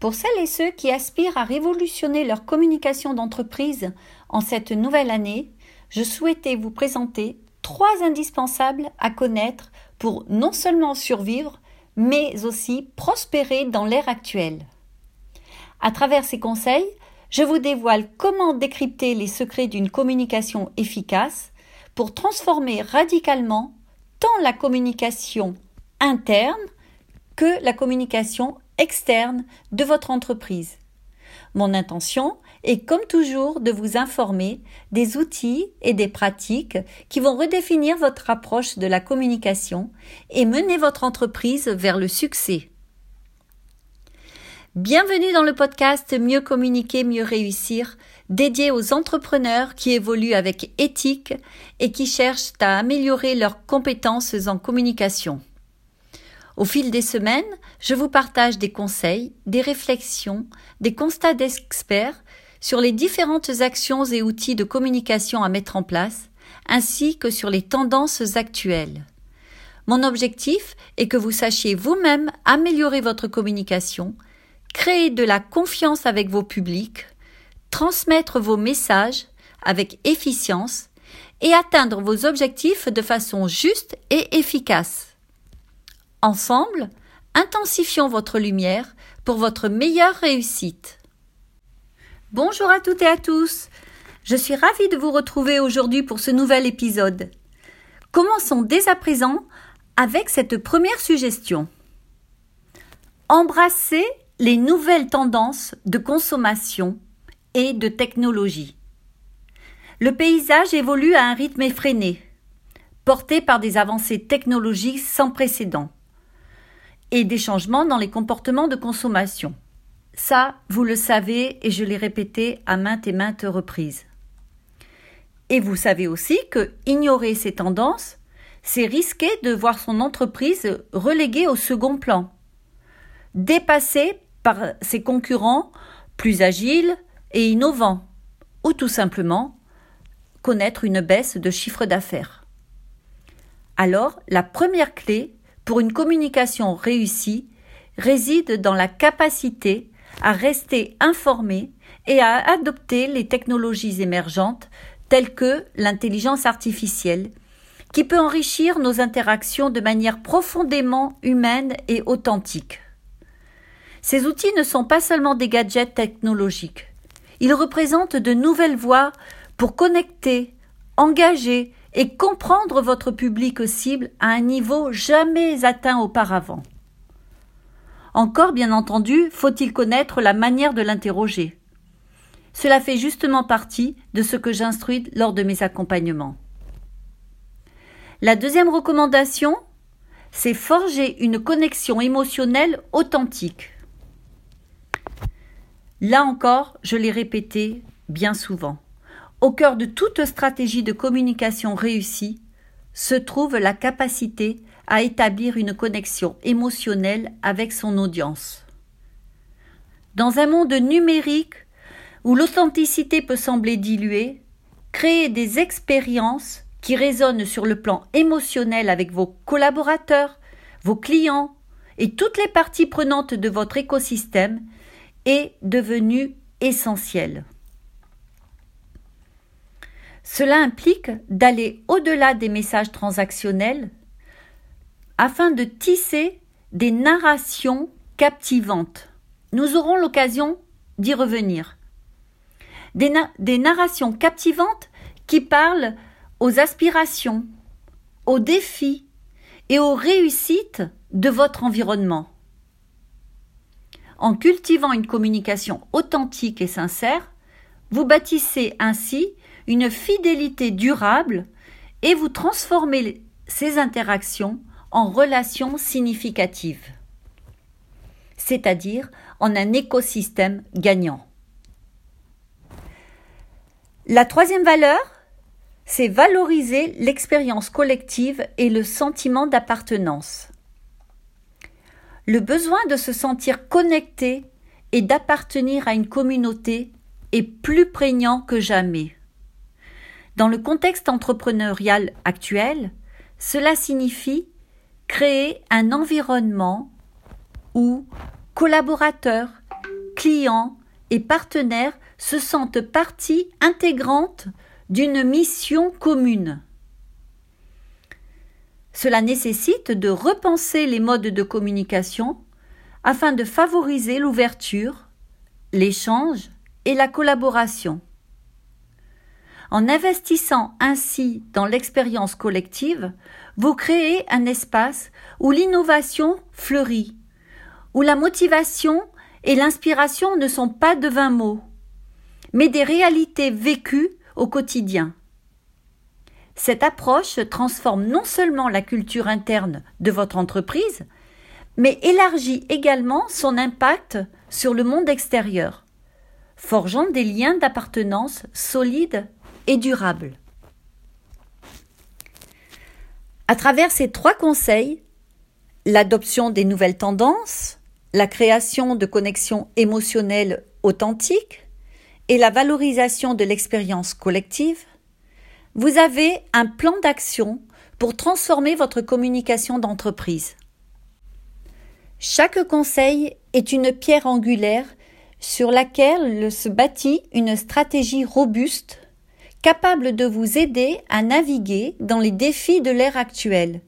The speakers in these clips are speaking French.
Pour celles et ceux qui aspirent à révolutionner leur communication d'entreprise en cette nouvelle année, je souhaitais vous présenter trois indispensables à connaître pour non seulement survivre, mais aussi prospérer dans l'ère actuelle. À travers ces conseils, je vous dévoile comment décrypter les secrets d'une communication efficace pour transformer radicalement tant la communication interne que la communication externe de votre entreprise. Mon intention est comme toujours de vous informer des outils et des pratiques qui vont redéfinir votre approche de la communication et mener votre entreprise vers le succès. Bienvenue dans le podcast Mieux communiquer, mieux réussir, dédié aux entrepreneurs qui évoluent avec éthique et qui cherchent à améliorer leurs compétences en communication. Au fil des semaines, je vous partage des conseils, des réflexions, des constats d'experts sur les différentes actions et outils de communication à mettre en place, ainsi que sur les tendances actuelles. Mon objectif est que vous sachiez vous-même améliorer votre communication, créer de la confiance avec vos publics, transmettre vos messages avec efficience et atteindre vos objectifs de façon juste et efficace. Ensemble, intensifions votre lumière pour votre meilleure réussite. Bonjour à toutes et à tous. Je suis ravie de vous retrouver aujourd'hui pour ce nouvel épisode. Commençons dès à présent avec cette première suggestion. Embrasser les nouvelles tendances de consommation et de technologie. Le paysage évolue à un rythme effréné, porté par des avancées technologiques sans précédent et des changements dans les comportements de consommation. Ça, vous le savez et je l'ai répété à maintes et maintes reprises. Et vous savez aussi que ignorer ces tendances, c'est risquer de voir son entreprise reléguée au second plan, dépassée par ses concurrents plus agiles et innovants, ou tout simplement connaître une baisse de chiffre d'affaires. Alors, la première clé pour une communication réussie réside dans la capacité à rester informé et à adopter les technologies émergentes telles que l'intelligence artificielle, qui peut enrichir nos interactions de manière profondément humaine et authentique. Ces outils ne sont pas seulement des gadgets technologiques. Ils représentent de nouvelles voies pour connecter, engager et comprendre votre public cible à un niveau jamais atteint auparavant. Encore, bien entendu, faut-il connaître la manière de l'interroger. Cela fait justement partie de ce que j'instruis lors de mes accompagnements. La deuxième recommandation, c'est forger une connexion émotionnelle authentique. Là encore, je l'ai répété bien souvent. Au cœur de toute stratégie de communication réussie se trouve la capacité à établir une connexion émotionnelle avec son audience. Dans un monde numérique où l'authenticité peut sembler diluée, créer des expériences qui résonnent sur le plan émotionnel avec vos collaborateurs, vos clients et toutes les parties prenantes de votre écosystème est devenu essentiel. Cela implique d'aller au-delà des messages transactionnels afin de tisser des narrations captivantes. Nous aurons l'occasion d'y revenir. Des, narrations captivantes qui parlent aux aspirations, aux défis et aux réussites de votre environnement. En cultivant une communication authentique et sincère, vous bâtissez ainsi une fidélité durable et vous transformez ces interactions en relations significatives, c'est-à-dire en un écosystème gagnant. La troisième valeur, c'est valoriser l'expérience collective et le sentiment d'appartenance. Le besoin de se sentir connecté et d'appartenir à une communauté est plus prégnant que jamais. Dans le contexte entrepreneurial actuel, cela signifie créer un environnement où collaborateurs, clients et partenaires se sentent partie intégrante d'une mission commune. Cela nécessite de repenser les modes de communication afin de favoriser l'ouverture, l'échange et la collaboration. En investissant ainsi dans l'expérience collective, vous créez un espace où l'innovation fleurit, où la motivation et l'inspiration ne sont pas de vains mots, mais des réalités vécues au quotidien. Cette approche transforme non seulement la culture interne de votre entreprise, mais élargit également son impact sur le monde extérieur, forgeant des liens d'appartenance solides et durables. À travers ces trois conseils, l'adoption des nouvelles tendances, la création de connexions émotionnelles authentiques et la valorisation de l'expérience collective, vous avez un plan d'action pour transformer votre communication d'entreprise. Chaque conseil est une pierre angulaire sur laquelle se bâtit une stratégie robuste capable de vous aider à naviguer dans les défis de l'ère actuelle,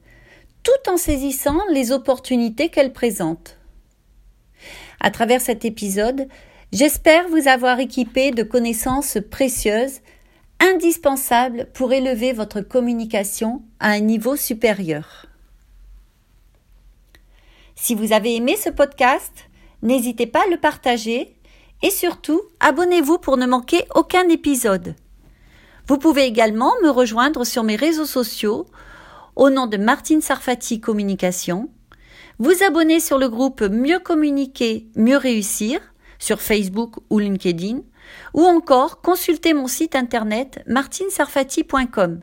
tout en saisissant les opportunités qu'elle présente. À travers cet épisode, j'espère vous avoir équipé de connaissances précieuses indispensable pour élever votre communication à un niveau supérieur. Si vous avez aimé ce podcast, n'hésitez pas à le partager et surtout abonnez-vous pour ne manquer aucun épisode. Vous pouvez également me rejoindre sur mes réseaux sociaux au nom de Martine Sarfati Communication, vous abonner sur le groupe Mieux communiquer, mieux réussir sur Facebook ou LinkedIn ou encore consulter mon site internet martinsarfati.com.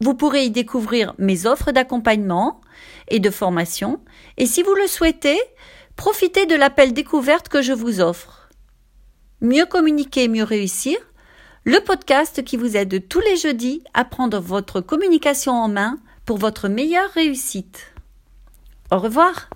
Vous pourrez y découvrir mes offres d'accompagnement et de formation et si vous le souhaitez, profitez de l'appel découverte que je vous offre. Mieux communiquer, mieux réussir, le podcast qui vous aide tous les jeudis à prendre votre communication en main pour votre meilleure réussite. Au revoir